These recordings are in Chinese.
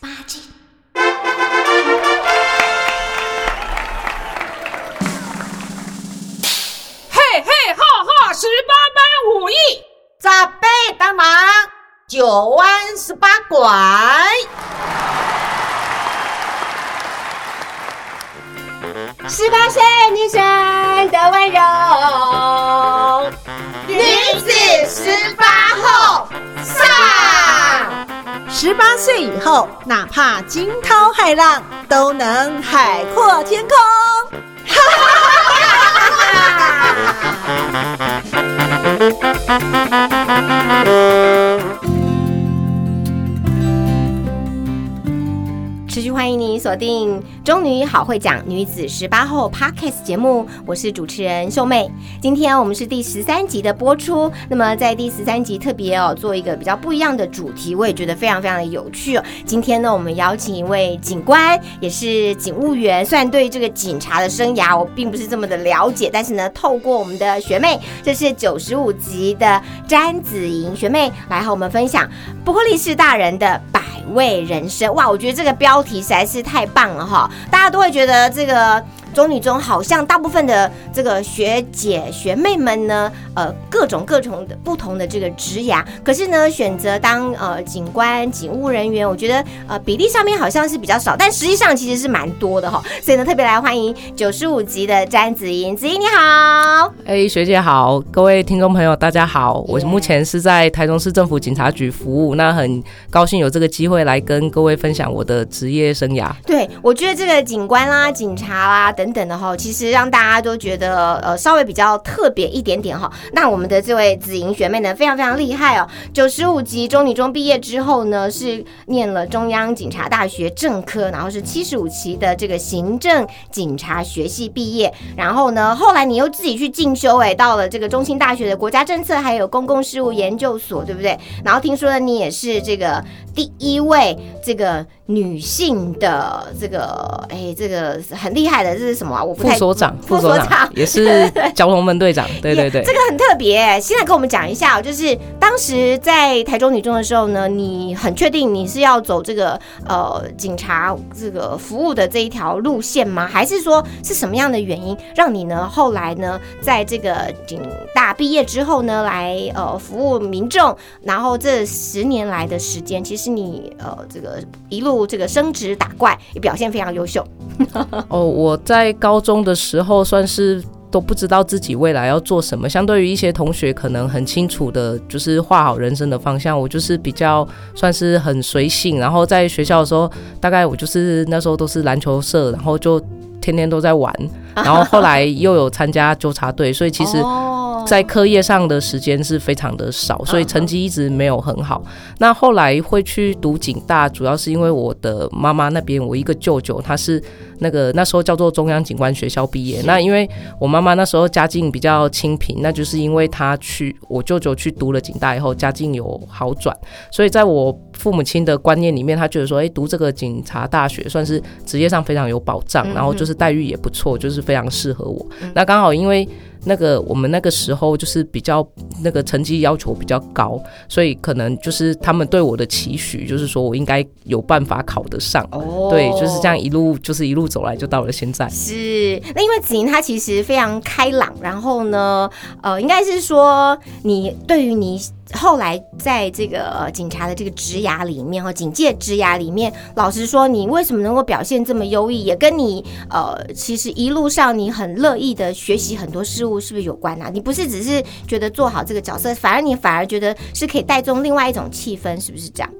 八斤。嘿嘿哈哈，十八般武艺，扎背当忙，九弯十八拐。十八岁女生的温柔，十八岁以后，哪怕惊涛骇浪，都能海阔天空。持续欢迎你锁定《中女好会讲女子十八后》Podcast 节目，我是主持人秀妹。今天我们是第十三集的播出，那么在第十三集特别哦做一个比较不一样的主题，我也觉得非常非常的有趣哦。今天呢，我们邀请一位警官，也是警务员，虽然对这个警察的生涯我并不是这么的了解，但是呢，透过我们的学妹，这是九十五集的詹子莹学妹来和我们分享波利士大人的百味人生。哇，我觉得这个标题实在是太棒了哈！大家都会觉得这个中女中好像大部分的这个学姐学妹们呢，呃，各种各种的不同的这个职涯，可是呢，选择当呃警官、警务人员，我觉得呃比例上面好像是比较少，但实际上其实是蛮多的哈。所以呢，特别来欢迎九十五级的詹子英，子英你好。哎，学姐好，各位听众朋友大家好，我目前是在台中市政府警察局服务，那很高兴有这个机会来跟各位分享我的职业生涯。对，我觉得这个警官啦、警察啦等等等的哈，其实让大家都觉得呃稍微比较特别一点点哈。那我们的这位紫莹学妹呢，非常非常厉害哦。九十五级中女中毕业之后呢，是念了中央警察大学政科，然后是七十五期的这个行政警察学系毕业。然后呢，后来你又自己去进修，哎，到了这个中兴大学的国家政策还有公共事务研究所，对不对？然后听说呢，你也是这个第一位这个女性的这个，哎，这个很厉害的，这是什么啊？我不太副所长，副所长也是 交通分队长，对对对这。个很特别。现在跟我们讲一下哦，就是当时在台中女中的时候呢，你很确定你是要走这个呃警察这个服务的这一条路线吗？还是说是什么样的原因让你呢后来呢在这个警大毕业之后呢来呃服务民众？然后这十年来的时间，其实你呃这个一路这个升职打怪，也表现非常优秀。哦，我在高中的时候算是都不知道自己未来要做什么，相对于一些同学可能很清楚的，就是画好人生的方向，我就是比较算是很随性。然后在学校的时候，大概我就是那时候都是篮球社，然后就天天都在玩，然后后来又有参加纠察队，所以其实。哦在课业上的时间是非常的少，所以成绩一直没有很好。那后来会去读警大，主要是因为我的妈妈那边，我一个舅舅他是那个那时候叫做中央警官学校毕业。那因为我妈妈那时候家境比较清贫，那就是因为她去我舅舅去读了警大以后，家境有好转，所以在我父母亲的观念里面，他觉得说，哎，读这个警察大学算是职业上非常有保障，然后就是待遇也不错，就是非常适合我。那刚好因为。那个我们那个时候就是比较那个成绩要求比较高，所以可能就是他们对我的期许，就是说我应该有办法考得上。哦对，就是这样一路就是一路走来，就到了现在。是，那因为子莹她其实非常开朗，然后呢，呃，应该是说你对于你后来在这个呃警察的这个职涯里面和警界职涯里面，老实说，你为什么能够表现这么优异，也跟你呃，其实一路上你很乐意的学习很多事物，是不是有关啊？你不是只是觉得做好这个角色，反而你反而觉得是可以带动另外一种气氛，是不是这样？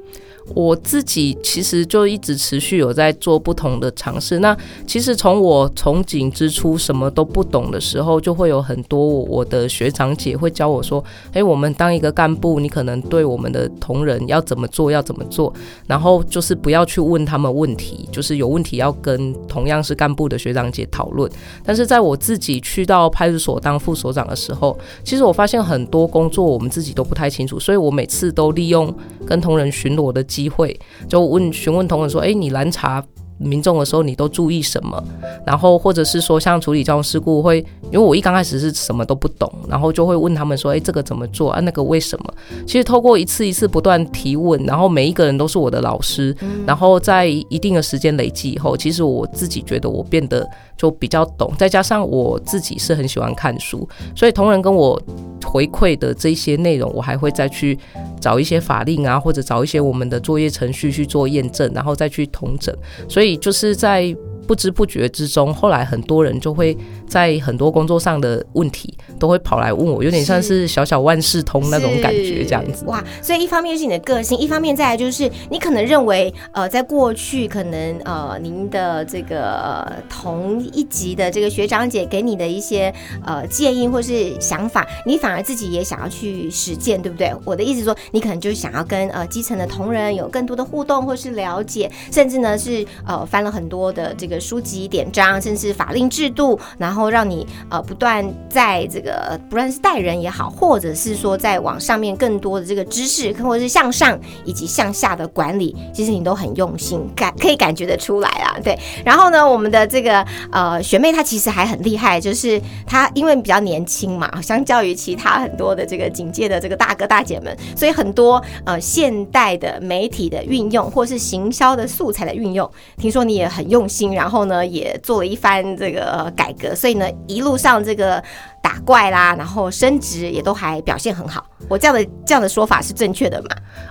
我自己其实就一直持续有在做不同的尝试。那其实从我从警之初什么都不懂的时候，就会有很多我的学长姐会教我说：“诶，我们当一个干部，你可能对我们的同仁要怎么做，要怎么做，然后就是不要去问他们问题，就是有问题要跟同样是干部的学长姐讨论。”但是在我自己去到派出所当副所长的时候，其实我发现很多工作我们自己都不太清楚，所以我每次都利用跟同仁巡逻的机会，就问询问同仁说：“哎，你蓝茶民众的时候，你都注意什么？然后或者是说像处理交通事故会，因为我一刚开始是什么都不懂，然后就会问他们说，哎，这个怎么做啊？那个为什么？其实透过一次一次不断提问，然后每一个人都是我的老师，然后在一定的时间累积以后，其实我自己觉得我变得就比较懂，再加上我自己是很喜欢看书，所以同仁跟我回馈的这些内容，我还会再去找一些法令啊，或者找一些我们的作业程序去做验证，然后再去统整。所以所以就是在不知不觉之中，后来很多人就会在很多工作上的问题。都会跑来问我，有点像是小小万事通那种感觉，这样子。哇，所以一方面是你的个性，一方面再来就是你可能认为，呃，在过去可能呃，您的这个同一级的这个学长姐给你的一些呃建议或是想法，你反而自己也想要去实践，对不对？我的意思说，你可能就是想要跟呃基层的同仁有更多的互动，或是了解，甚至呢是呃翻了很多的这个书籍典章，甚至法令制度，然后让你呃不断在这个。个不论是带人也好，或者是说在往上面更多的这个知识，或者是向上以及向下的管理，其实你都很用心，感可以感觉得出来啊。对，然后呢，我们的这个呃学妹她其实还很厉害，就是她因为比较年轻嘛，相较于其他很多的这个警戒的这个大哥大姐们，所以很多呃现代的媒体的运用，或是行销的素材的运用，听说你也很用心，然后呢也做了一番这个改革，所以呢一路上这个。打怪啦，然后升职也都还表现很好。我这样的这样的说法是正确的吗？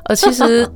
呃，其实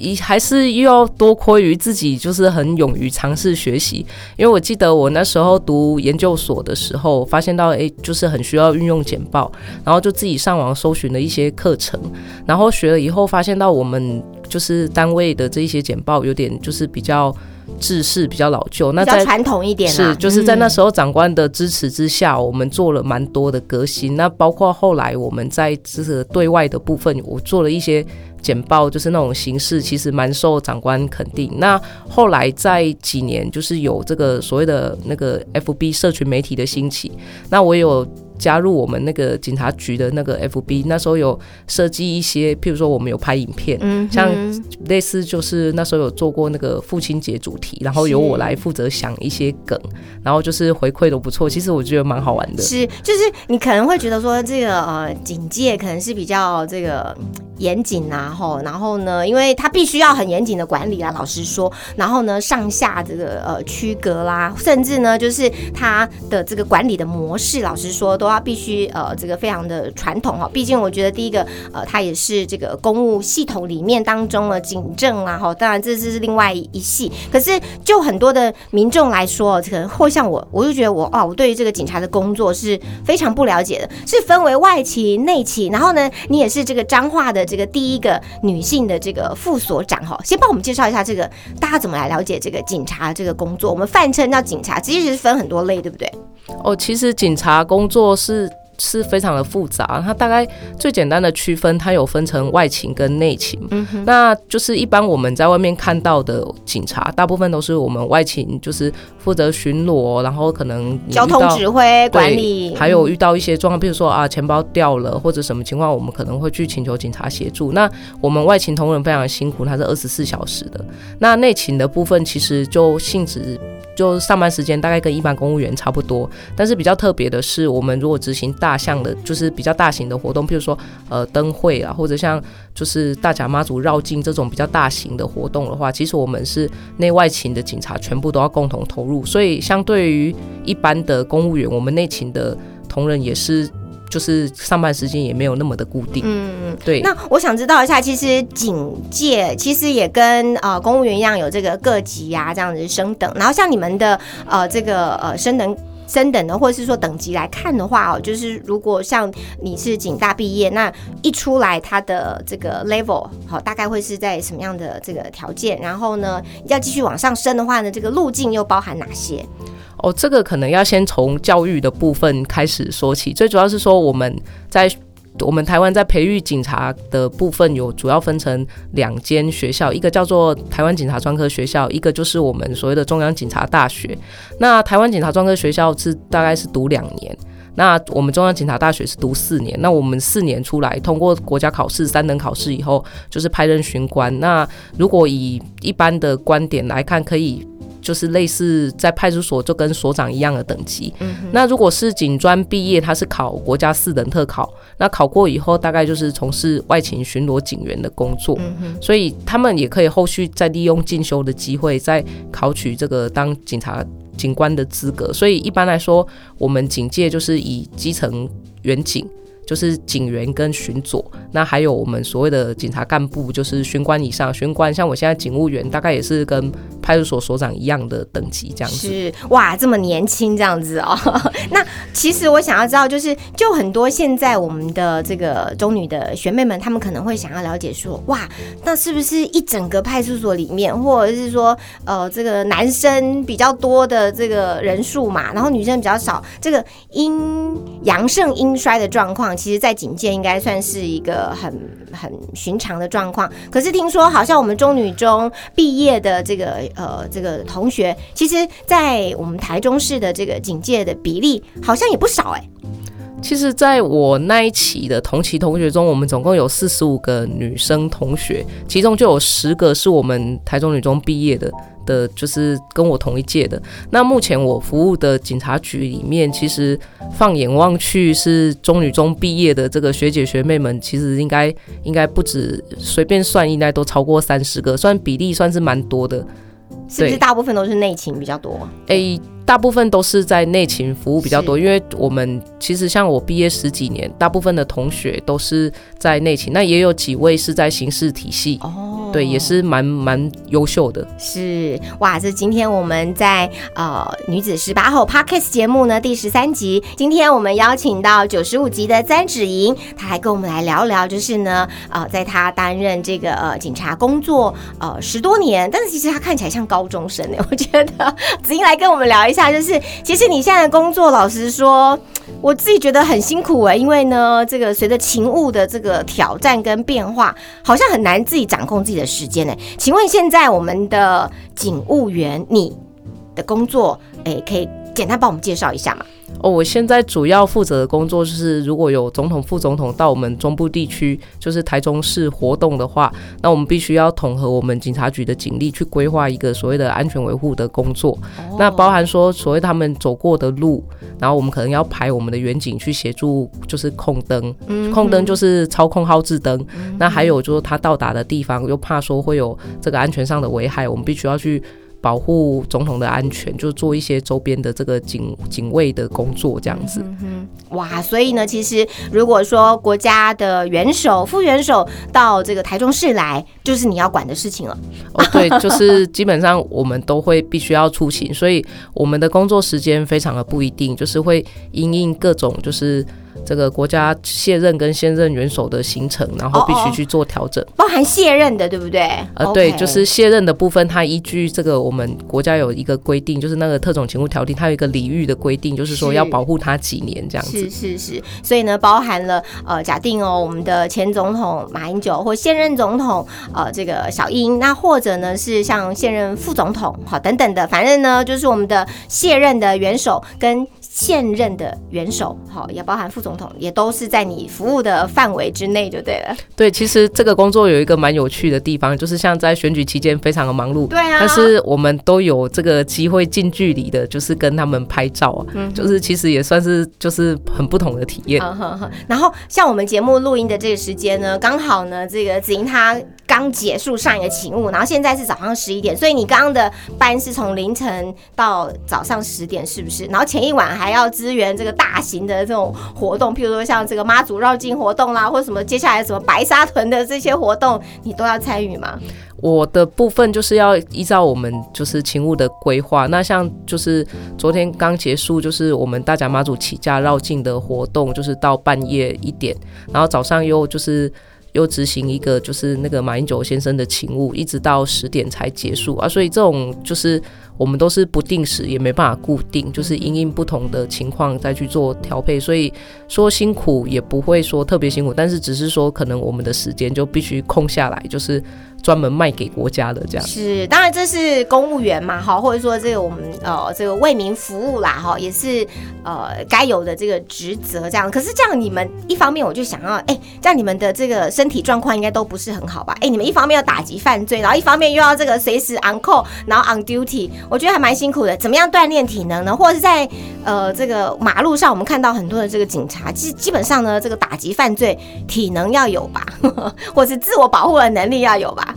一 还是又要多亏于自己，就是很勇于尝试学习。因为我记得我那时候读研究所的时候，发现到哎，就是很需要运用简报，然后就自己上网搜寻了一些课程，然后学了以后，发现到我们就是单位的这一些简报有点就是比较。制式比较老旧，那在传统一点是，就是在那时候长官的支持之下，我们做了蛮多的革新。那包括后来我们在这个对外的部分，我做了一些简报，就是那种形式，其实蛮受长官肯定。那后来在几年，就是有这个所谓的那个 FB 社群媒体的兴起，那我有。加入我们那个警察局的那个 FB，那时候有设计一些，譬如说我们有拍影片，嗯，像类似就是那时候有做过那个父亲节主题，然后由我来负责想一些梗，然后就是回馈都不错，其实我觉得蛮好玩的。是，就是你可能会觉得说这个呃警戒可能是比较这个严谨啊，吼，然后呢，因为他必须要很严谨的管理啊，老实说，然后呢上下这个呃区隔啦，甚至呢就是他的这个管理的模式，老实说。都要必须呃，这个非常的传统哈。毕竟我觉得第一个呃，它也是这个公务系统里面当中的警政啊哈。当然这这是另外一系。可是就很多的民众来说，可能或像我，我就觉得我哦，我对于这个警察的工作是非常不了解的。是分为外勤、内勤，然后呢，你也是这个彰化的这个第一个女性的这个副所长哈。先帮我们介绍一下这个大家怎么来了解这个警察这个工作。我们泛称叫警察，其实是分很多类，对不对？哦，其实警察工作是是非常的复杂，它大概最简单的区分，它有分成外勤跟内勤。嗯哼，那就是一般我们在外面看到的警察，大部分都是我们外勤，就是负责巡逻，然后可能交通指挥管理，还有遇到一些状况，比如说啊钱包掉了或者什么情况，我们可能会去请求警察协助。那我们外勤同仁非常辛苦，他是二十四小时的。那内勤的部分其实就性质。就上班时间大概跟一般公务员差不多，但是比较特别的是，我们如果执行大项的，就是比较大型的活动，譬如说呃灯会啊，或者像就是大甲妈祖绕境这种比较大型的活动的话，其实我们是内外勤的警察全部都要共同投入，所以相对于一般的公务员，我们内勤的同仁也是。就是上班时间也没有那么的固定，嗯，对。那我想知道一下，其实警戒其实也跟呃公务员一样有这个各级呀这样子升等，然后像你们的呃这个呃升等升等的或者是说等级来看的话哦，就是如果像你是警大毕业，那一出来他的这个 level 好大概会是在什么样的这个条件？然后呢要继续往上升的话呢，这个路径又包含哪些？哦，这个可能要先从教育的部分开始说起。最主要是说，我们在我们台湾在培育警察的部分，有主要分成两间学校，一个叫做台湾警察专科学校，一个就是我们所谓的中央警察大学。那台湾警察专科学校是大概是读两年，那我们中央警察大学是读四年。那我们四年出来，通过国家考试三等考试以后，就是派任巡官。那如果以一般的观点来看，可以。就是类似在派出所就跟所长一样的等级。嗯那如果是警专毕业，他是考国家四等特考，那考过以后大概就是从事外勤巡逻警员的工作。嗯所以他们也可以后续再利用进修的机会，再考取这个当警察警官的资格。所以一般来说，我们警界就是以基层员警。就是警员跟巡佐，那还有我们所谓的警察干部，就是巡官以上。巡官像我现在警务员，大概也是跟派出所所长一样的等级这样子。是哇，这么年轻这样子哦。那其实我想要知道，就是就很多现在我们的这个中女的学妹们，她们可能会想要了解说，哇，那是不是一整个派出所里面，或者是说，呃，这个男生比较多的这个人数嘛，然后女生比较少，这个阴阳盛阴衰的状况，其实在警界应该算是一个很很寻常的状况。可是听说好像我们中女中毕业的这个呃这个同学，其实，在我们台中市的这个警界的比例好像也不少哎、其实，在我那一期的同期同学中，我们总共有四十五个女生同学，其中就有十个是我们台中女中毕业的。的就是跟我同一届的。那目前我服务的警察局里面，其实放眼望去，是中女中毕业的这个学姐学妹们，其实应该应该不止随便算，应该都超过三十个，算比例算是蛮多的。是不是大部分都是内勤比较多？诶、大部分都是在内勤服务比较多，因为我们其实像我毕业十几年，大部分的同学都是在内勤，那也有几位是在刑事体系，哦，对，也是蛮蛮优秀的。是哇，这今天我们在呃女子十八后 Podcast 节目呢第十三集，今天我们邀请到九十五集的詹芷莹，她来跟我们来聊聊，就是呢呃在她担任这个呃警察工作呃十多年，但是其实她看起来像高中生呢，我觉得子英来跟我们聊一下，就是其实你现在的工作，老实说。我自己觉得很辛苦哎、因为呢，这个随着勤务的这个挑战跟变化，好像很难自己掌控自己的时间哎、请问现在我们的警务员，你的工作哎、可以简单帮我们介绍一下嘛？哦，我现在主要负责的工作就是，如果有总统、副总统到我们中部地区，就是台中市活动的话，那我们必须要统合我们警察局的警力去规划一个所谓的安全维护的工作。那包含说所谓他们走过的路，然后我们可能要排我们的远景去协助，就是控灯，控灯就是操控号志灯。那还有就是他到达的地方，又怕说会有这个安全上的危害，我们必须要去。保护总统的安全，就做一些周边的这个警警卫的工作，这样子。哇，所以呢，其实如果说国家的元首、副元首到这个台中市来，就是你要管的事情了。哦，对，就是基本上我们都会必须要出勤，所以我们的工作时间非常的不一定，就是会因应各种就是这个国家卸任跟现任元首的行程，然后必须去做调整。包含卸任的，对不对？呃，对就是卸任的部分，它依据这个我们国家有一个规定，就是那个特种勤务条例，它有一个礼遇的规定，就是说要保护他几年这样子是。是是，所以呢，包含了呃，假定哦，我们的前总统马英九或现任总统呃这个小英，那或者呢是像现任副总统好等等的，反正呢就是我们的卸任的元首跟现任的元首，好也包含副总统，也都是在你服务的范围之内就对了。对，其实这个工作有一个蛮有趣的地方，就是像在选举期间非常的忙碌，对啊但是我们都有这个机会近距离的，就是跟他们拍照啊，嗯就是其实也算是就是很不同的体验。然后像我们节目录音的这个时间呢，刚好呢，这个子英她刚结束上一个勤务，然后现在是早上十一点，所以你刚刚的班是从凌晨到早上十点，是不是？然后前一晚还还要支援这个大型的这种活动，譬如说像这个妈祖绕境活动啦，或什么接下来什么白沙屯的这些活动，你都要参与吗？我的部分就是要依照我们就是勤务的规划。那像就是昨天刚结束，就是我们大甲妈祖起驾绕境的活动，就是到半夜一点，然后早上又就是。又执行一个就是那个马英九先生的勤务，一直到十点才结束啊，所以这种就是我们都是不定时，也没办法固定，就是因应不同的情况再去做调配，所以说辛苦也不会说特别辛苦，但是只是说可能我们的时间就必须空下来，就是专门卖给国家的这样。是，当然这是公务员嘛，哈，或者说这个我们呃这个为民服务啦，哈，也是呃该有的这个职责这样。可是这样你们一方面我就想要，哎，这样你们的这个身体状况应该都不是很好吧？哎，你们一方面要打击犯罪，然后一方面又要这个随时 on call，然后 on duty，我觉得还蛮辛苦的。怎么样锻炼体能呢？或者是在呃这个马路上，我们看到很多的这个警察，基基本上呢，这个打击犯罪体能要有吧，或是自我保护的能力要有吧。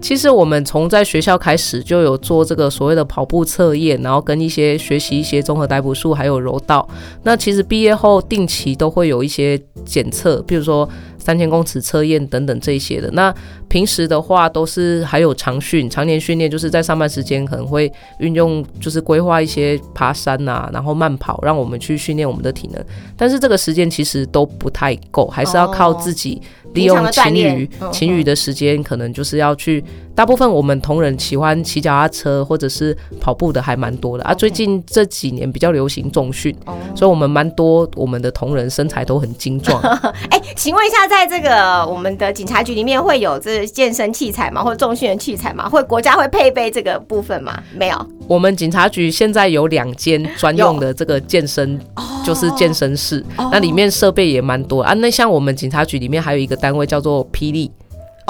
其实我们从在学校开始就有做这个所谓的跑步测验，然后跟一些学习一些综合逮捕术，还有柔道。那其实毕业后定期都会有一些检测，比如说三千公尺测验等等这些的。那平时的话都是还有长训、常年训练，就是在上班时间可能会运用，就是规划一些爬山啊，然后慢跑，让我们去训练我们的体能。但是这个时间其实都不太够，还是要靠自己。利用勤余勤余的时间，可能就是要去。大部分我们同仁喜欢骑脚踏车或者是跑步的还蛮多的啊。最近这几年比较流行重训，所以我们蛮多我们的同仁身材都很精壮。哎，请问一下，在这个我们的警察局里面会有这健身器材吗？或者重训的器材吗？会国家会配备这个部分吗？没有。我们警察局现在有两间 专用的这个健身，就是健身室，那里面设备也蛮多啊。那像我们警察局里面还有一个单位叫做霹雳，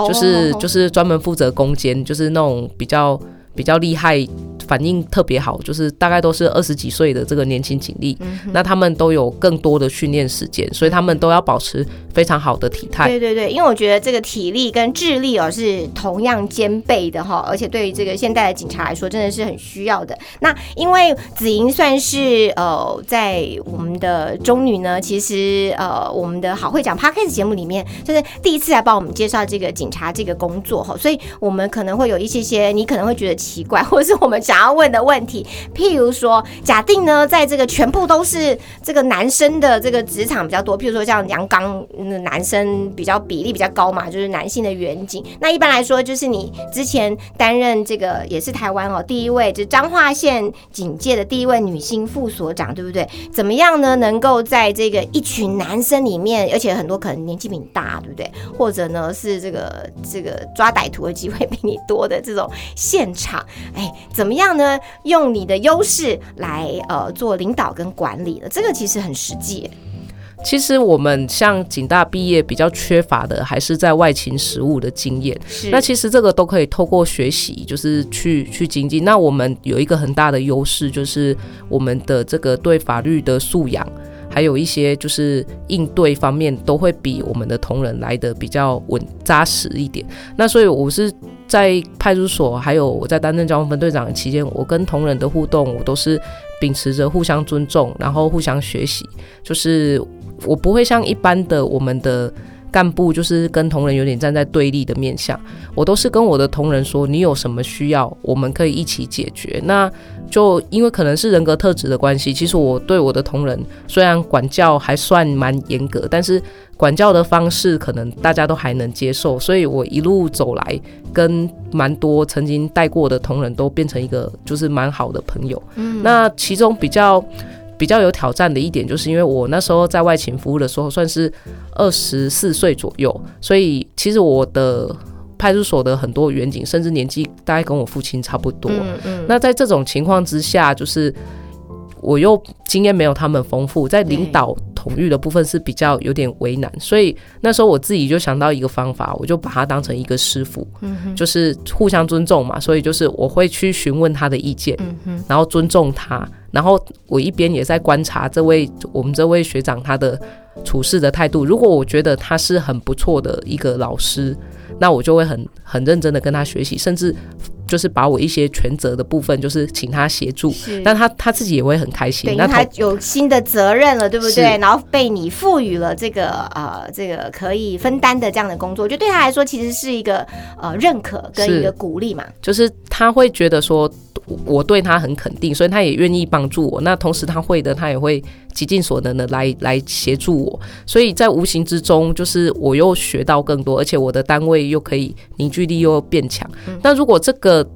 就是就是专门负责攻坚，就是那种比较比较厉害。反应特别好，就是大概都是二十几岁的这个年轻警力，那他们都有更多的训练时间，所以他们都要保持非常好的体态。对对对，因为我觉得这个体力跟智力哦是同样兼备的哈，而且对于这个现代的警察来说，真的是很需要的。那因为子莹算是呃在我们的中女呢，其实呃我们的好会讲 podcast 节目里面，就是第一次来帮我们介绍这个警察这个工作哈，所以我们可能会有一些些你可能会觉得奇怪，或者是我们。想要问的问题，譬如说，假定呢，在这个全部都是这个男生的这个职场比较多，譬如说像阳刚男生比较比例比较高嘛，就是男性的远景。那一般来说，就是你之前担任这个也是台湾哦第一位，就彰化县警界的第一位女性副所长，对不对？怎么样呢？能够在这个一群男生里面，而且很多可能年纪比你大，对不对？或者呢是这个这个抓歹徒的机会比你多的这种现场，哎，怎么样？呢，用你的优势来呃做领导跟管理的，这个其实很实际。其实我们像警大毕业比较缺乏的，还是在外勤实务的经验。那其实这个都可以透过学习，就是去去精进。那我们有一个很大的优势，就是我们的这个对法律的素养。还有一些就是应对方面都会比我们的同仁来的比较稳扎实一点。那所以我是在派出所，还有我在担任交通分队长期间，我跟同仁的互动，我都是秉持着互相尊重，然后互相学习。就是我不会像一般的我们的。干部就是跟同仁有点站在对立的面向，我都是跟我的同仁说，你有什么需要，我们可以一起解决。那就因为可能是人格特质的关系，其实我对我的同仁虽然管教还算蛮严格，但是管教的方式可能大家都还能接受，所以我一路走来，跟蛮多曾经带过的同仁都变成一个就是蛮好的朋友。嗯，那其中比较。比较有挑战的一点，就是因为我那时候在外勤服务的时候，算是二十四岁左右，所以其实我的派出所的很多员警，甚至年纪大概跟我父亲差不多。嗯嗯。那在这种情况之下，就是我又经验没有他们丰富，在领导统御的部分是比较有点为难，所以那时候我自己就想到一个方法，我就把他当成一个师傅，嗯就是互相尊重嘛，所以就是我会去询问他的意见，嗯然后尊重他。然后我一边也在观察这位我们这位学长他的处事的态度。如果我觉得他是很不错的一个老师，那我就会很很认真的跟他学习，甚至就是把我一些全责的部分，就是请他协助。但他他自己也会很开心，那他有新的责任了，对不对？然后被你赋予了这个呃这个可以分担的这样的工作，就对他来说其实是一个呃认可跟一个鼓励嘛。就是他会觉得说。我对他很肯定，所以他也愿意帮助我。那同时他会的，他也会极尽所能的来来协助我。所以在无形之中，就是我又学到更多，而且我的单位又可以凝聚力又变强。那如果这个。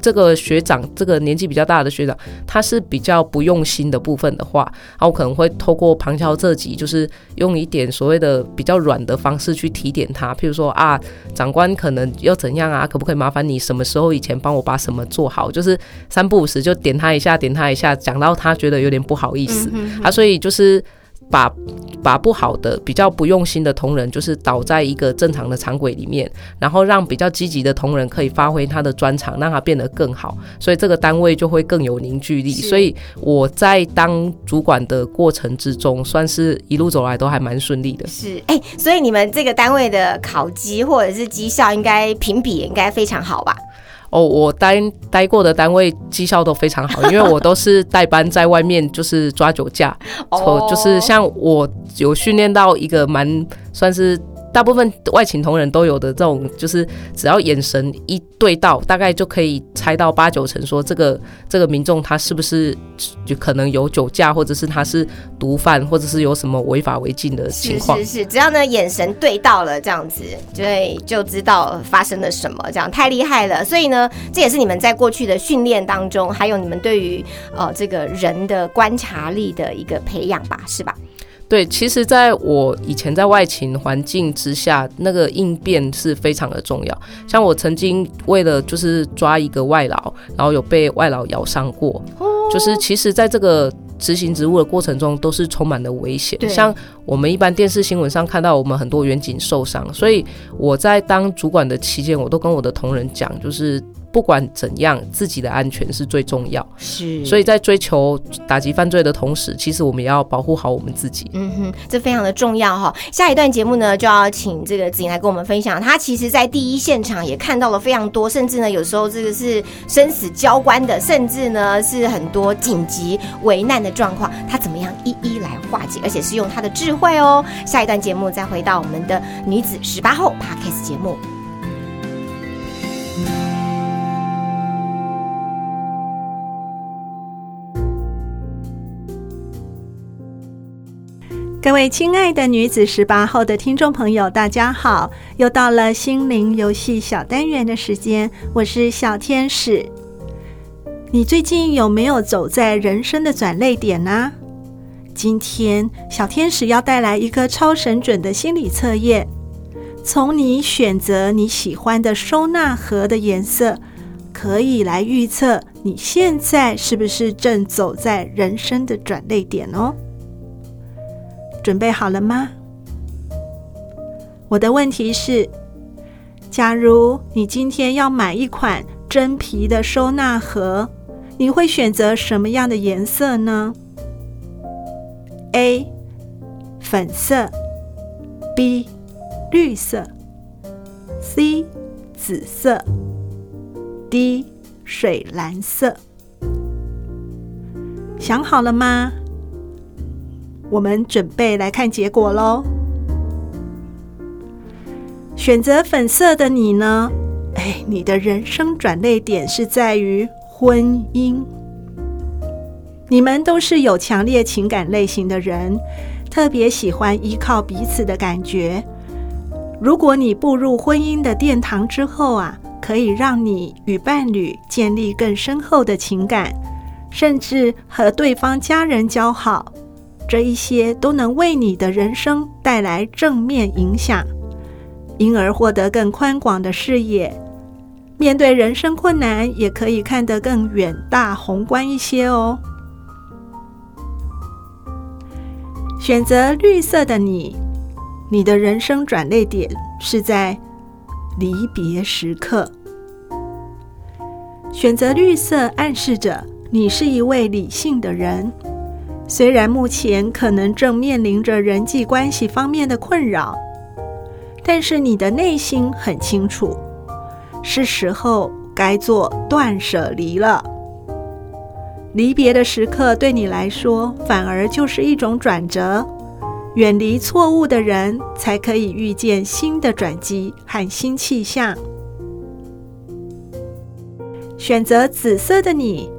这个学长，这个年纪比较大的学长，他是比较不用心的部分的话，那我可能会透过旁敲侧击，就是用一点所谓的比较软的方式去提点他。譬如说啊，长官可能要怎样啊？可不可以麻烦你什么时候以前帮我把什么做好？就是三不五时就点他一下，点他一下，讲到他觉得有点不好意思啊。所以就是把把不好的、比较不用心的同仁，就是导在一个正常的常轨里面，然后让比较积极的同仁可以发挥他的专长，让他变得更好，所以这个单位就会更有凝聚力。所以我在当主管的过程之中，算是一路走来都还蛮顺利的。是，哎，所以你们这个单位的考绩或者是绩效，应该评比应该非常好吧？哦，我待待过的单位绩效都非常好，因为我都是代班在外面，就是抓酒驾，哦，就是像我有训练到一个蛮算是。大部分外勤同仁都有的这种，就是只要眼神一对到，大概就可以猜到八九成，说这个这个民众他是不是就可能有酒驾，或者是他是毒贩，或者是有什么违法违禁的情况。是是是，只要呢眼神对到了，这样子就就知道发生了什么，这样太厉害了。所以呢，这也是你们在过去的训练当中，还有你们对于呃这个人的观察力的一个培养吧，是吧？对，其实在我以前在外勤环境之下，那个应变是非常的重要。像我曾经为了就是抓一个外劳，然后有被外劳咬伤过，就是其实在这个执行职务的过程中，都是充满了危险。像我们一般电视新闻上看到，我们很多远景受伤，所以我在当主管的期间，我都跟我的同仁讲，就是。不管怎样，自己的安全是最重要。是，所以在追求打击犯罪的同时，其实我们也要保护好我们自己。嗯哼，这非常的重要哈。下一段节目呢，就要请这个子莹来跟我们分享，他其实在第一现场也看到了非常多，甚至呢，有时候这个是生死交关的，甚至呢是很多紧急危难的状况，他怎么样一一来化解，而且是用他的智慧哦。下一段节目再回到我们的女子十八后 Parkes 节目。各位亲爱的女子十八后的听众朋友，大家好！又到了心灵游戏小单元的时间，我是小天使。你最近有没有走在人生的转泪点呢？今天小天使要带来一个超神准的心理测验，从你选择你喜欢的收纳盒的颜色，可以来预测你现在是不是正走在人生的转泪点哦。准备好了吗？我的问题是：假如你今天要买一款真皮的收纳盒，你会选择什么样的颜色呢？A. 粉色 B. 绿色 C. 紫色 D. 水蓝色。想好了吗？我们准备来看结果喽。选择粉色的你呢？哎，你的人生转捩点是在于婚姻。你们都是有强烈情感类型的人，特别喜欢依靠彼此的感觉。如果你步入婚姻的殿堂之后啊，可以让你与伴侣建立更深厚的情感，甚至和对方家人交好。这一些都能为你的人生带来正面影响，因而获得更宽广的视野，面对人生困难也可以看得更远大宏观一些哦。选择绿色的你，你的人生转捩点是在离别时刻。选择绿色暗示着你是一位理性的人。虽然目前可能正面临着人际关系方面的困扰，但是你的内心很清楚，是时候该做断舍离了。离别的时刻对你来说，反而就是一种转折。远离错误的人，才可以遇见新的转机和新气象。选择紫色的你，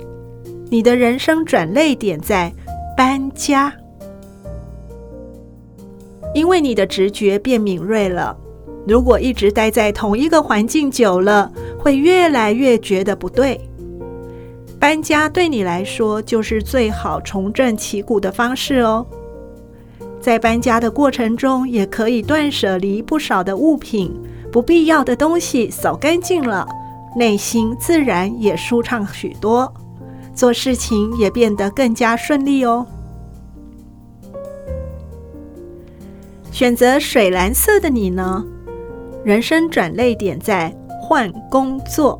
你的人生转泪点在。搬家，因为你的直觉变敏锐了。如果一直待在同一个环境久了，会越来越觉得不对。搬家对你来说就是最好重振旗鼓的方式哦。在搬家的过程中，也可以断舍离不少的物品，不必要的东西扫干净了，内心自然也舒畅许多。做事情也变得更加顺利哦。选择水蓝色的你呢？人生转泪点在换工作。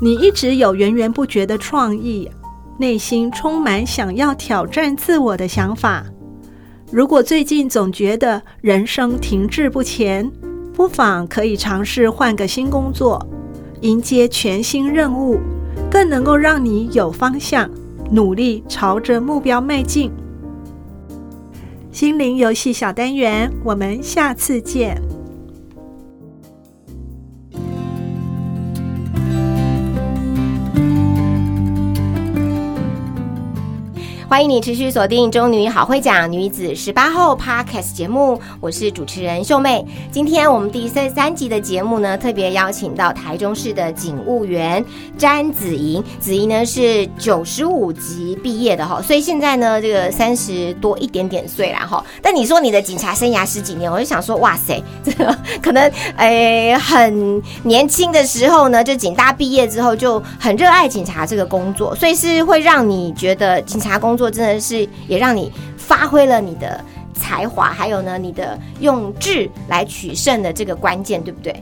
你一直有源源不绝的创意，内心充满想要挑战自我的想法。如果最近总觉得人生停滞不前，不妨可以尝试换个新工作，迎接全新任务，更能够让你有方向，努力朝着目标迈进。心灵游戏小单元，我们下次见。欢迎你持续锁定《中女好会讲女子十八后》Podcast 节目，我是主持人秀妹。今天我们第三三集的节目呢，特别邀请到台中市的警务员詹子莹。子莹呢是九十五级毕业的哈，所以现在呢这个三十多一点点岁了哈。但你说你的警察生涯十几年，我就想说哇塞，这个可能诶很年轻的时候呢，就警大毕业之后就很热爱警察这个工作，所以是会让你觉得警察工作。真的是也让你发挥了你的才华，还有呢，你的用智来取胜的这个关键，对不对？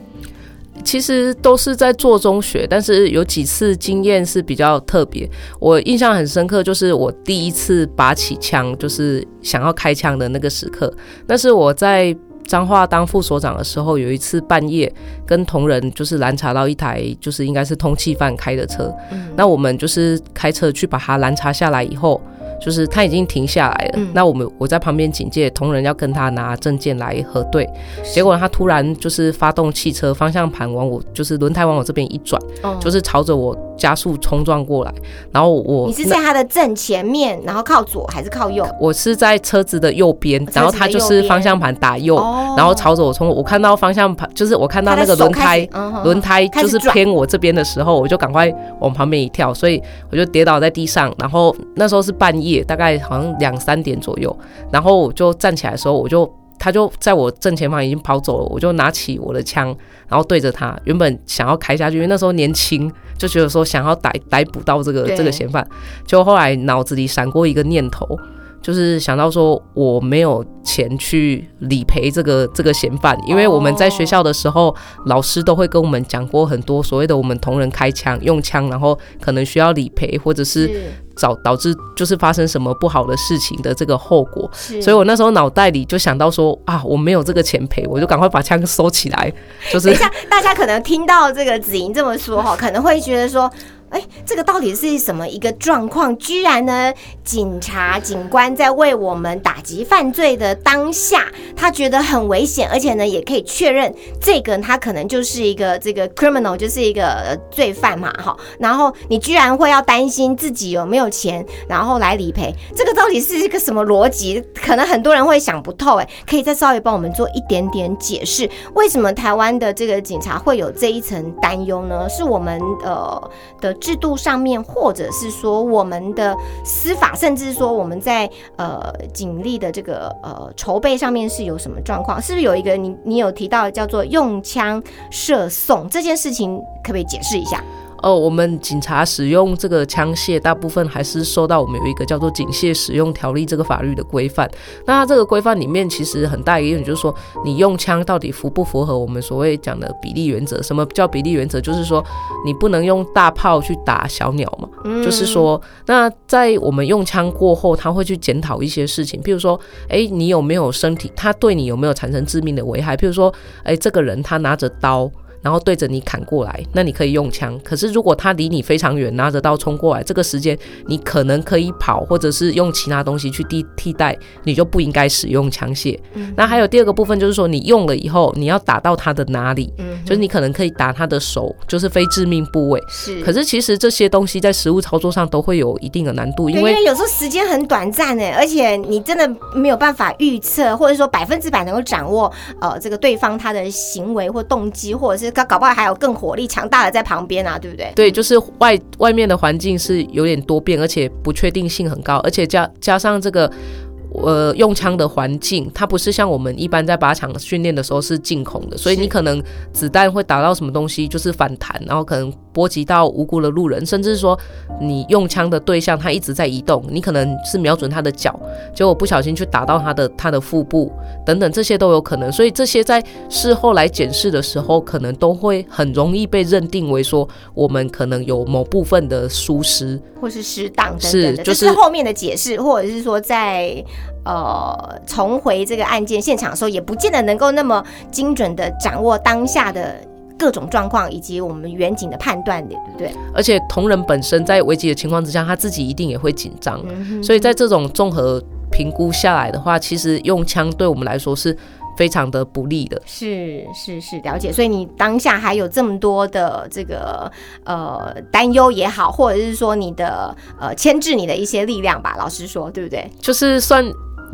其实都是在做中学，但是有几次经验是比较特别，我印象很深刻，就是我第一次拔起枪，就是想要开枪的那个时刻。那是我在彰化当副所长的时候，有一次半夜跟同仁就是拦查到一台就是应该是通缉犯开的车，那我们就是开车去把他拦查下来以后。就是他已经停下来了，那我们我在旁边警戒，同仁要跟他拿证件来核对，结果他突然就是发动汽车，方向盘往我就是轮胎往我这边一转，就是朝着我加速冲撞过来，然后我你是在他的正前面，然后靠左还是靠右？我是在车子的右边，然后他就是方向盘打右，然后朝着我冲，我看到方向盘就是我看到那个轮胎轮胎就是偏我这边的时候，我就赶快往旁边一跳，所以我就跌倒在地上，然后那时候是半夜。大概好像两三点左右，然后我就站起来的时候，我就他就在我正前方已经跑走了，我就拿起我的枪，然后对着他，原本想要开下去，因为那时候年轻，就觉得说想要逮逮捕到这个这个嫌犯，就后来脑子里闪过一个念头。就是想到说我没有钱去理赔这个这个嫌犯，因为我们在学校的时候，老师都会跟我们讲过很多所谓的我们同仁开枪用枪，然后可能需要理赔，或者是导导致就是发生什么不好的事情的这个后果。所以我那时候脑袋里就想到说啊，我没有这个钱赔，我就赶快把枪收起来。就是等一下，大家可能听到这个子莹这么说哈，可能会觉得说。哎，这个到底是什么一个状况？居然呢，警察警官在为我们打击犯罪的当下，他觉得很危险，而且呢，也可以确认这个他可能就是一个 这个 criminal，就是一个罪犯嘛，哈。然后你居然会要担心自己有没有钱，然后来理赔，这个到底是一个什么逻辑？可能很多人会想不透。哎，可以再稍微帮我们做一点点解释，为什么台湾的这个警察会有这一层担忧呢？是我们呃的。制度上面，或者是说我们的司法，甚至说我们在呃警力的这个呃筹备上面是有什么状况？是不是有一个你你有提到叫做用枪射送这件事情，可不可以解释一下？哦，我们警察使用这个枪械，大部分还是受到我们有一个叫做《警械使用条例》这个法律的规范。那它这个规范里面，其实很大一个点就是说，你用枪到底符不符合我们所谓讲的比例原则？什么叫比例原则？就是说，你不能用大炮去打小鸟嘛。就是说，那在我们用枪过后，他会去检讨一些事情，譬如说，哎，你有没有身体？他对你有没有产生致命的危害？譬如说，哎，这个人他拿着刀。然后对着你砍过来，那你可以用枪。可是如果他离你非常远，拿着刀冲过来，这个时间你可能可以跑，或者是用其他东西去替替代，你就不应该使用枪械。那还有第二个部分就是说，你用了以后，你要打到他的哪里？嗯就是你可能可以打他的手，就是非致命部位。是。可是其实这些东西在实物操作上都会有一定的难度，因为有时候时间很短暂诶，而且你真的没有办法预测，或者说百分之百能够掌握呃这个对方他的行为或动机，或者是。搞搞不好还有更火力强大的在旁边啊，对不对？对，就是外外面的环境是有点多变，而且不确定性很高，而且加加上这个呃用枪的环境，它不是像我们一般在靶场训练的时候是进孔的，所以你可能子弹会打到什么东西就是反弹，然后可能波及到无辜的路人，甚至说你用枪的对象他一直在移动，你可能是瞄准他的脚，结果不小心去打到他的他的腹部等等，这些都有可能。所以这些在事后来检视的时候，可能都会很容易被认定为说我们可能有某部分的疏失或是失当等等是的，就是后面的解释，或者是说在呃重回这个案件现场的时候，也不见得能够那么精准的掌握当下的各种状况以及我们远景的判断的，对不对？而且同仁本身在危机的情况之下，他自己一定也会紧张，嗯所以在这种综合评估下来的话，其实用枪对我们来说是非常的不利的。是是是，了解。所以你当下还有这么多的这个呃担忧也好，或者是说你的呃牵制你的一些力量吧，老实说，对不对？就是算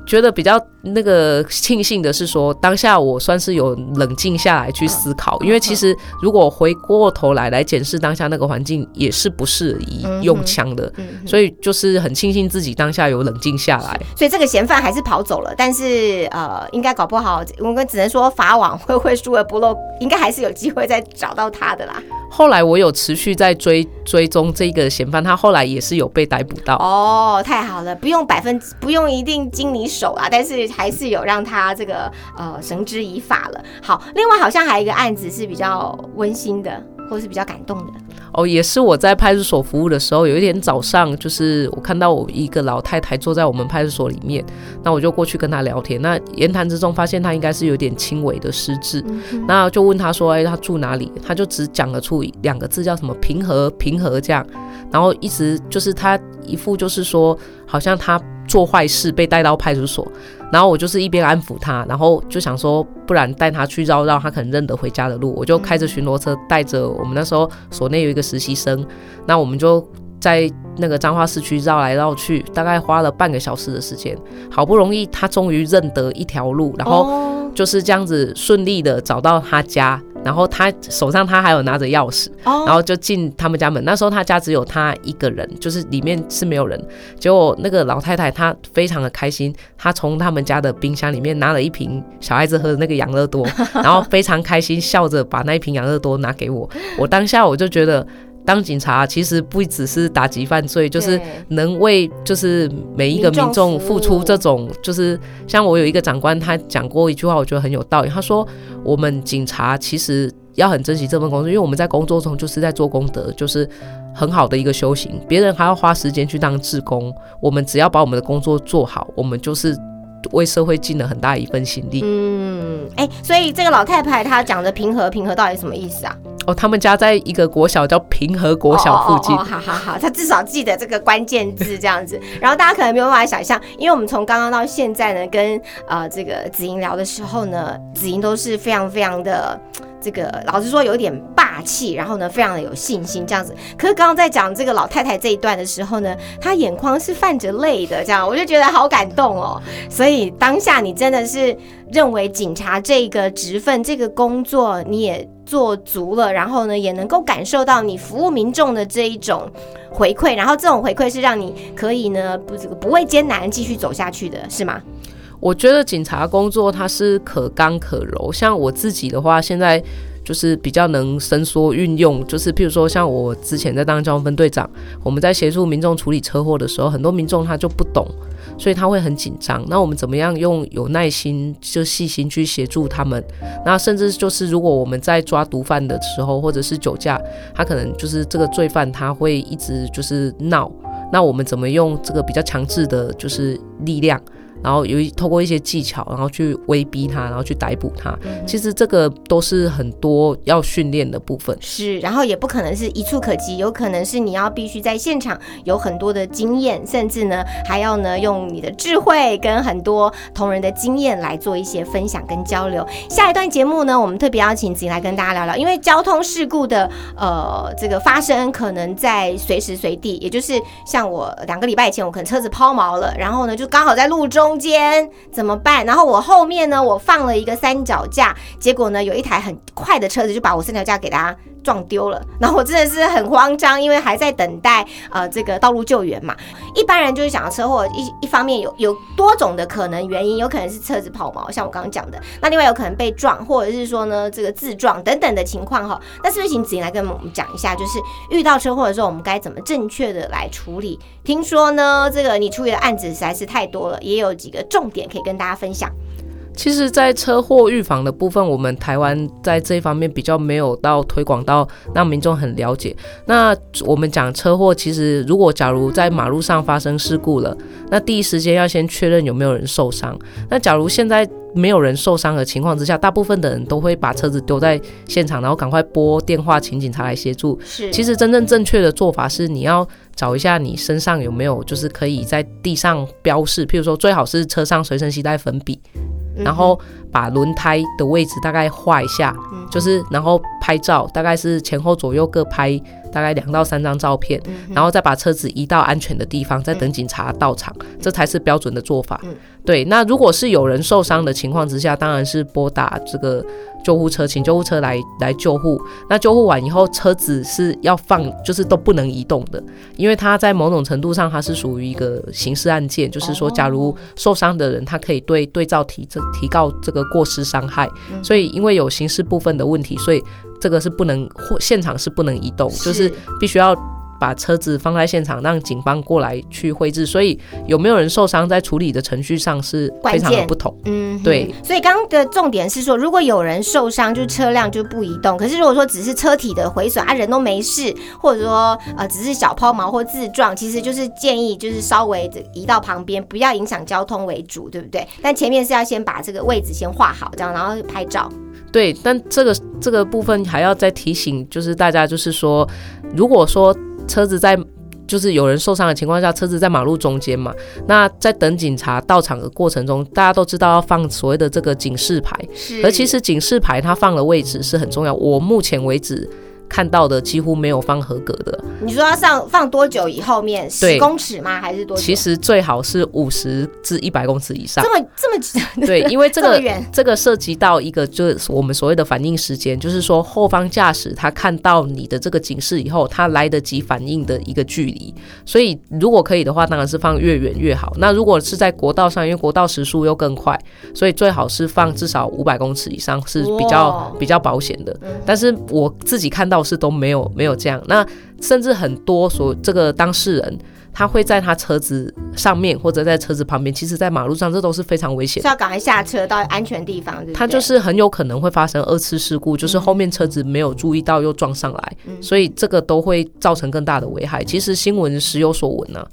觉得比较那个庆幸的是说，当下我算是有冷静下来去思考，因为其实如果回过头来来检视当下那个环境，也是不适宜用枪的，嗯，所以就是很庆幸自己当下有冷静下来。所以这个嫌犯还是跑走了，但是呃，应该搞不好，我们只能说法网恢恢，疏而不漏，应该还是有机会再找到他的啦。后来我有持续在追追踪这个嫌犯，他后来也是有被逮捕到。哦，太好了，不用百分之不用一定经你手啊，但是还是有让他这个呃绳之以法了。好，另外好像还有一个案子是比较温馨的，或是比较感动的。哦，也是我在派出所服务的时候，有一天早上，就是我看到我一个老太太坐在我们派出所里面，那我就过去跟她聊天。那言谈之中发现她应该是有点轻微的失智，那就问她说：“哎，她住哪里？”她就只讲了出两个字，叫什么“平和平和”这样，然后一直就是她一副就是说，好像她做坏事被带到派出所，然后我就是一边安抚他，然后就想说，不然带他去绕绕他可能认得回家的路，我就开着巡逻车带着我们那时候所内有一个实习生，那我们就在那个彰化市区绕来绕去，大概花了半个小时的时间，好不容易他终于认得一条路，然后哦。就是这样子顺利的找到他家，然后他手上他还有拿着钥匙，哦然后就进他们家门。那时候他家只有他一个人，就是里面是没有人。结果那个老太太她非常的开心，她从他们家的冰箱里面拿了一瓶小孩子喝的那个养乐多，然后非常开心，笑着把那一瓶养乐多拿给我。我当下我就觉得。当警察其实不只是打击犯罪，就是能为就是每一个民众付出这种，就是像我有一个长官，他讲过一句话，我觉得很有道理。他说，我们警察其实要很珍惜这份工作，因为我们在工作中就是在做功德，就是很好的一个修行。别人还要花时间去当志工，我们只要把我们的工作做好，我们就是为社会尽了很大一份心力。嗯，哎、所以这个老太太她讲的平和平和到底什么意思啊？哦，他们家在一个国小叫平和国小附近。哦哦哦好好好，他至少记得这个关键字这样子。然后大家可能没有办法想象，因为我们从刚刚到现在呢，跟呃这个子莹聊的时候呢，子莹都是非常非常的。这个老实说有点霸气，然后呢，非常的有信心这样子。可是刚刚在讲这个老太太这一段的时候呢，她眼眶是泛着泪的，这样我就觉得好感动哦。所以当下你真的是认为警察这个职分、这个工作你也做足了，然后呢，也能够感受到你服务民众的这一种回馈，然后这种回馈是让你可以呢不这个不畏艰难继续走下去的，是吗？我觉得警察工作它是可刚可柔，像我自己的话，现在就是比较能伸缩运用，就是譬如说像我之前在当交通分队长，我们在协助民众处理车祸的时候，很多民众他就不懂，所以他会很紧张。那我们怎么样用有耐心、就细心去协助他们？那甚至就是如果我们在抓毒贩的时候，或者是酒驾，他可能就是这个罪犯他会一直就是闹，那我们怎么用这个比较强制的，就是力量？然后有一透过一些技巧，然后去威逼他，然后去逮捕他。其实这个都是很多要训练的部分。是，然后也不可能是一触可及，有可能是你要必须在现场有很多的经验，甚至呢还要呢用你的智慧跟很多同仁的经验来做一些分享跟交流。下一段节目呢，我们特别邀请子莹来跟大家聊聊，因为交通事故的呃这个发生可能在随时随地，也就是像我两个礼拜以前，我可能车子抛锚了，然后呢就刚好在路中中间怎么办？然后我后面呢我放了一个三脚架，结果呢有一台很快的车子就把我三脚架给它撞丢了，然后我真的是很慌张，因为还在等待呃这个道路救援嘛。一般人就是想要车祸，一一方面有有多种的可能原因，有可能是车子抛锚，像我刚刚讲的，那另外有可能被撞，或者是说呢这个自撞等等的情况哈。那是不是请子莹来跟我们讲一下，就是遇到车祸的时候，我们该怎么正确的来处理？听说呢这个你处理的案子实在是太多了，也有几个重点可以跟大家分享。其实，在车祸预防的部分，我们台湾在这一方面比较没有到推广到让民众很了解。那我们讲车祸，其实如果假如在马路上发生事故了，那第一时间要先确认有没有人受伤。那假如现在没有人受伤的情况之下，大部分的人都会把车子丢在现场，然后赶快拨电话请警察来协助。是，其实真正正确的做法是，你要找一下你身上有没有就是可以在地上标示，譬如说最好是车上随身携带粉笔。然后把轮胎的位置大概画一下，就是然后拍照，大概是前后左右各拍大概两到三张照片，然后再把车子移到安全的地方，再等警察到场，这才是标准的做法。对，那如果是有人受伤的情况之下，当然是拨打这个救护车，请救护车来来救护。那救护完以后，车子是要放，就是都不能移动的，因为它在某种程度上它是属于一个刑事案件，就是说，假如受伤的人他可以对对照提这提告这个过失伤害，所以因为有刑事部分的问题，所以这个是不能或现场是不能移动，就是必须要。把车子放在现场，让警方过来去绘制，所以有没有人受伤，在处理的程序上是非常的不同。嗯，对。所以刚刚的重点是说，如果有人受伤，就车辆就不移动。可是如果说只是车体的毁损啊，人都没事，或者说呃只是小抛锚或自撞，其实就是建议就是稍微移到旁边，不要影响交通为主，对不对？但前面是要先把这个位置先画好，这样然后拍照。对，但这个这个部分还要再提醒，就是大家就是说，如果说。车子在就是有人受伤的情况下，车子在马路中间嘛。那在等警察到场的过程中，大家都知道要放所谓的这个警示牌，而其实警示牌它放的位置是很重要。我目前为止。看到的几乎没有放合格的。你说要上放多久以后面？十公尺吗？还是多？其实最好是五十至一百公尺以上。这么这么 对，因为这个这个涉及到一个就是我们所谓的反应时间，就是说后方驾驶他看到你的这个警示以后，他来得及反应的一个距离。所以如果可以的话，当然是放越远越好。那如果是在国道上，因为国道时速又更快，所以最好是放至少五百公尺以上是比较比较保险的。但是我自己看到。是都没有没有这样，那甚至很多所这个当事人，他会在他车子上面或者在车子旁边，其实，在马路上这都是非常危险，是要赶快下车到安全地方。他就是很有可能会发生二次事故，就是后面车子没有注意到又撞上来，所以这个都会造成更大的危害。其实新闻时有所闻呢，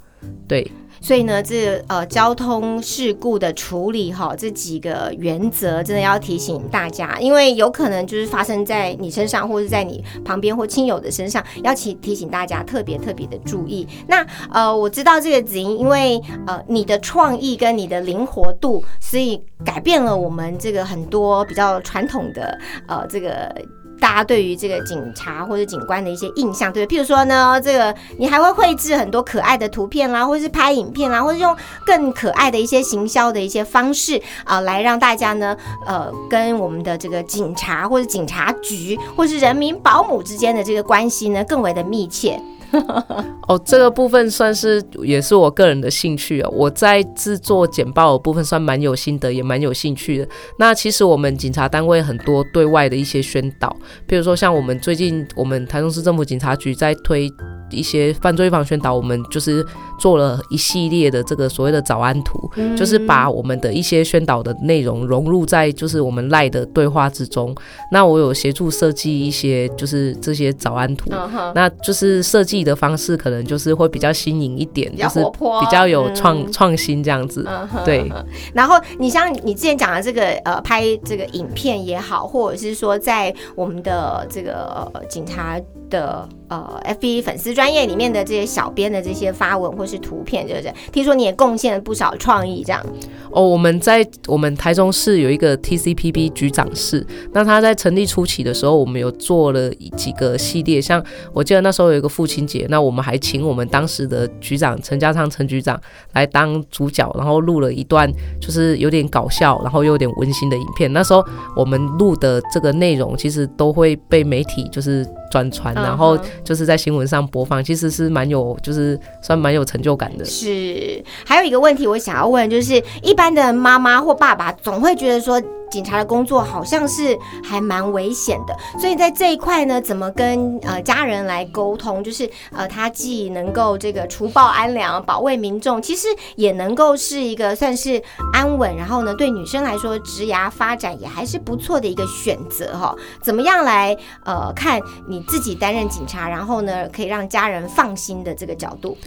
对。所以呢，这呃交通事故的处理哈，这几个原则真的要提醒大家，因为有可能就是发生在你身上，或者在你旁边或亲友的身上，要提提醒大家特别特别的注意。那呃，我知道这个子英，因为呃你的创意跟你的灵活度，所以改变了我们这个很多比较传统的呃这个。大家对于这个警察或者警官的一些印象，对，譬如说呢，这个你还会绘制很多可爱的图片啦，或者是拍影片啦，或者用更可爱的一些行销的一些方式啊，来让大家呢，呃，跟我们的这个警察或者警察局或是人民保姆之间的这个关系呢，更为的密切。哦，这个部分算是也是我个人的兴趣啊。我在制作简报的部分算蛮有心得，也蛮有兴趣的。那其实我们警察单位很多对外的一些宣导，比如说像我们最近我们台中市政府警察局在推。一些犯罪预防宣导，我们就是做了一系列的这个所谓的早安图，就是把我们的一些宣导的内容融入在就是我们赖的对话之中。那我有协助设计一些就是这些早安图，那就是设计的方式可能就是会比较新颖一点，就是比较有创创新这样子。对。然后你像你之前讲的这个呃拍这个影片也好，或者是说在我们的这个警察。的呃，F B 粉丝专业里面的这些小编的这些发文或是图片，对不对？听说你也贡献了不少创意，这样。哦，我们在我们台中市有一个 T C P B 局长室，那他在成立初期的时候，我们有做了几个系列，像我记得那时候有一个父亲节，那我们还请我们当时的局长陈家昌陈局长来当主角，然后录了一段就是有点搞笑，然后又有点温馨的影片。那时候我们录的这个内容，其实都会被媒体就是。转传，然后就是在新闻上播放，其实是蛮有，就是算蛮有成就感的。是，还有一个问题我想要问，就是一般的妈妈或爸爸总会觉得说。警察的工作好像是还蛮危险的，所以在这一块呢，怎么跟呃家人来沟通？就是呃，他既能够这个除暴安良，保卫民众，其实也能够是一个算是安稳，然后呢，对女生来说，职涯发展也还是不错的一个选择哈。怎么样来呃看你自己担任警察，然后呢，可以让家人放心的这个角度？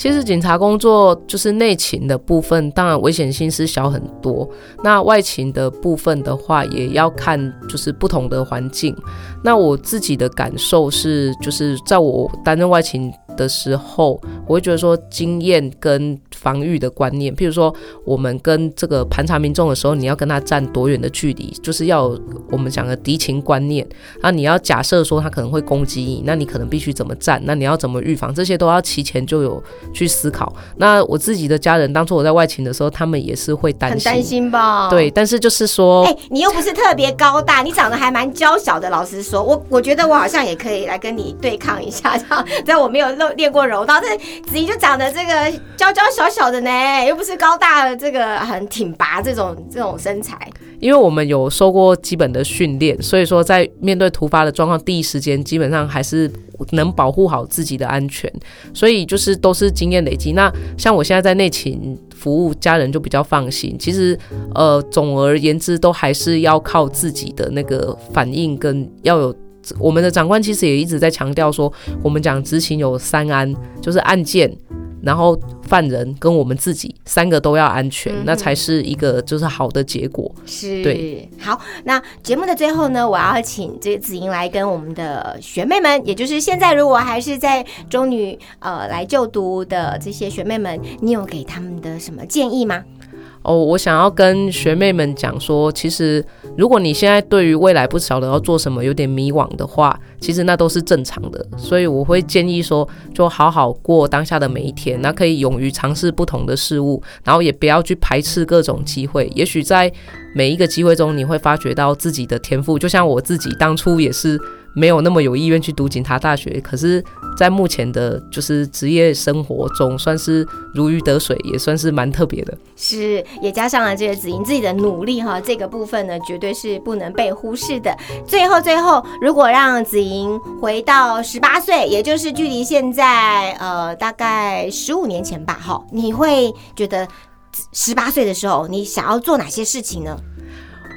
其实警察工作就是内勤的部分，当然危险性是小很多。那外勤的部分的话，也要看就是不同的环境。那我自己的感受是，就是在我担任外勤的时候，我会觉得说经验跟防御的观念，譬如说我们跟这个盘查民众的时候，你要跟他站多远的距离，就是要我们讲的敌情观念。那你要假设说他可能会攻击你，那你可能必须怎么站？那你要怎么预防？这些都要提前就有去思考。那我自己的家人，当初我在外勤的时候，他们也是会担心，很担心吧？对，但是就是说，哎、你又不是特别高大，你长得还蛮娇小的。老实说，我我觉得我好像也可以来跟你对抗一下，这样。在我没有练练过柔道，但子怡就长得这个娇娇小小的呢，又不是高大的这个很挺拔这种这种身材。因为我们有受过基本的训练，所以说在面对突发的状况，第一时间基本上还是能保护好自己的安全，所以就是都是经验累积。那像我现在在内勤服务，家人就比较放心。其实，呃，总而言之，都还是要靠自己的那个反应跟要有。我们的长官其实也一直在强调说，我们讲执勤有三安，就是案件，然后犯人跟我们自己三个都要安全，嗯那才是一个就是好的结果。是，对，好，那节目的最后呢，我要请这个子莹来跟我们的学妹们，也就是现在如果还是在中女呃来就读的这些学妹们，你有给他们的什么建议吗？哦，我想要跟学妹们讲说，其实如果你现在对于未来不晓得要做什么，有点迷惘的话，其实那都是正常的。所以我会建议说，就好好过当下的每一天，那可以勇于尝试不同的事物，然后也不要去排斥各种机会。也许在每一个机会中，你会发掘到自己的天赋。就像我自己当初也是。没有那么有意愿去读警察大学，可是，在目前的就是职业生活中，算是如鱼得水，也算是蛮特别的。是，也加上了这个子莹自己的努力哈，这个部分呢，绝对是不能被忽视的。最后，最后，如果让子莹回到十八岁，也就是距离现在呃大概十五年前吧，哈，你会觉得十八岁的时候，你想要做哪些事情呢？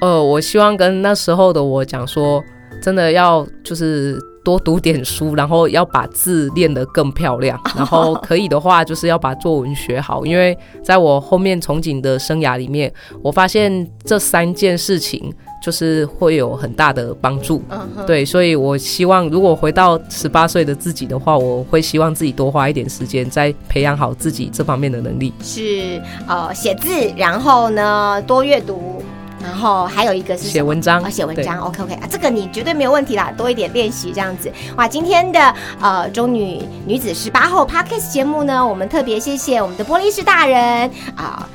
呃，我希望跟那时候的我讲说，真的要就是多读点书，然后要把字练得更漂亮，然后可以的话就是要把作文学好，因为在我后面从警的生涯里面，我发现这三件事情就是会有很大的帮助。对，所以我希望如果回到十八岁的自己的话，我会希望自己多花一点时间，再培养好自己这方面的能力。是呃写字，然后呢多阅读，然后还有一个是写文章啊，写文章，OK OK 啊，这个你绝对没有问题啦，多一点练习这样子。哇，今天的呃中女女子十八后 Podcast 节目呢，我们特别谢谢我们的玻璃士大人啊。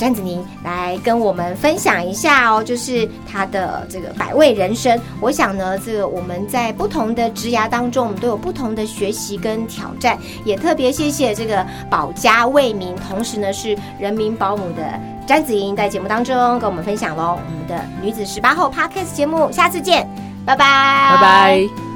詹子宁来跟我们分享一下哦，就是他的这个百味人生。我想呢，这个我们在不同的职涯当中，我们都有不同的学习跟挑战。也特别谢谢这个保家卫民，同时呢是人民保姆的詹子莹在节目当中跟我们分享喽。我们的女子十八后 Podcast 节目，下次见，拜拜，拜拜。